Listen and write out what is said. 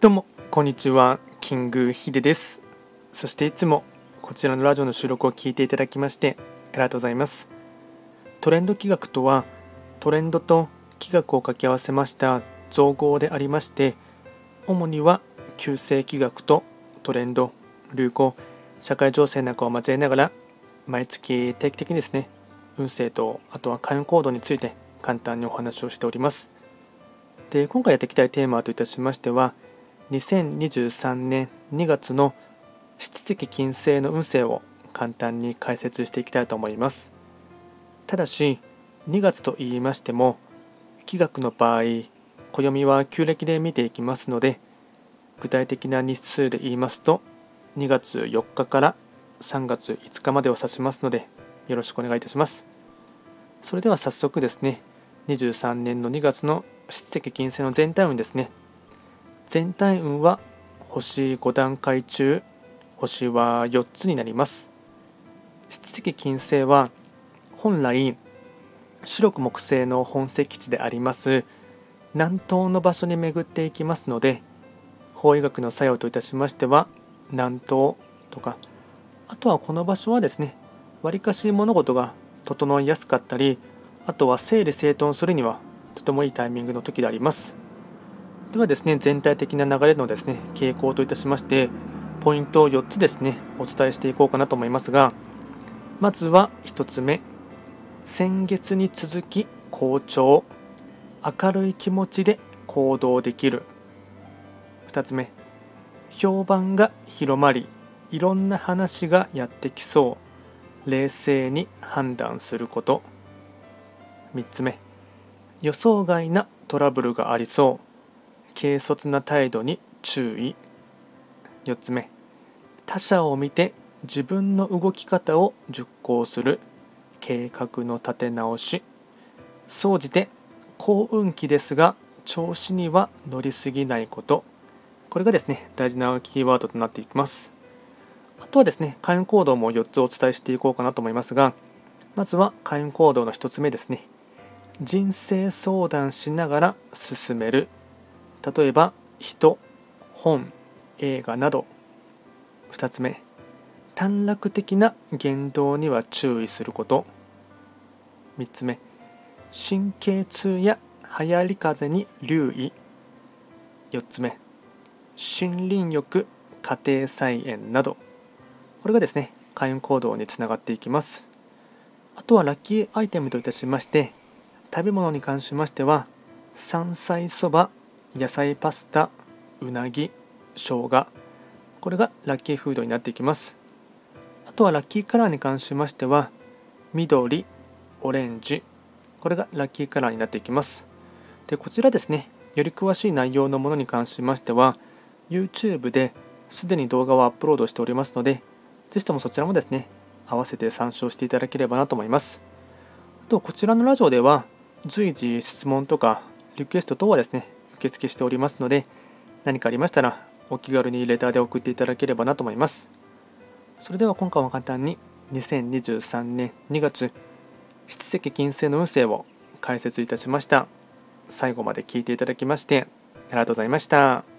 どうもこんにちはキングヒデです。そしていつもこちらのラジオの収録を聞いていただきましてありがとうございます。トレンド企画とはトレンドと企画を掛け合わせました造語でありまして主には旧世企画とトレンド流行社会情勢なんかを交えながら毎月定期的にですね運勢とあとは開運行動について簡単にお話をしております。で今回やっていきたいテーマといたしましては2023年2月の七石金星の運勢を簡単に解説していきたいと思います。ただし2月と言いましても気学の場合暦は旧暦で見ていきますので具体的な日数で言いますと2月4日から3月5日までを指しますのでよろしくお願いいたします。それでは早速ですね23年の2月の七石金星の全体運ですね。全体運は星5段階中星は4つになります。七石金星は本来白く木星の本石地であります。南東の場所に巡っていきますので法医学の作用といたしましては南東とかあとはこの場所はですねわりかし物事が整いやすかったりあとは整理整頓するにはとてもいいタイミングの時であります。ではですね全体的な流れのですね傾向といたしましてポイントを4つですねお伝えしていこうかなと思いますがまずは1つ目。先月に続き好調明るい気持ちで行動できる。2つ目。評判が広まりいろんな話がやってきそう。冷静に判断すること。3つ目。予想外なトラブルがありそう。軽率な態度に注意。4つ目。他者を見て自分の動き方を熟考する。計画の立て直し。総じて幸運期ですが調子には乗りすぎないこと。これがですね大事なキーワードとなっていきます。あとはですね開運行動も4つお伝えしていこうかなと思いますがまずは開運行動の1つ目ですね。人生相談しながら進める。例えば人本映画など。2つ目。短絡的な言動には注意すること。3つ目。神経痛や流行り風に留意。4つ目。森林浴家庭菜園など。これがですね開運行動につながっていきます。あとはラッキーアイテムといたしまして食べ物に関しましては山菜そば野菜パスタうなぎ生姜。これがラッキーフードになっていきます。あとはラッキーカラーに関しましては緑オレンジ。これがラッキーカラーになっていきます。でこちらですねより詳しい内容のものに関しましては YouTube ですでに動画をアップロードしておりますのでぜひともそちらもですね合わせて参照していただければなと思います。あとこちらのラジオでは随時質問とかリクエスト等はですね受付しておりますので何かありましたらお気軽にレターで送っていただければなと思います。それでは今回は簡単に2023年2月七石金星の運勢を解説いたしました。最後まで聞いていただきましてありがとうございました。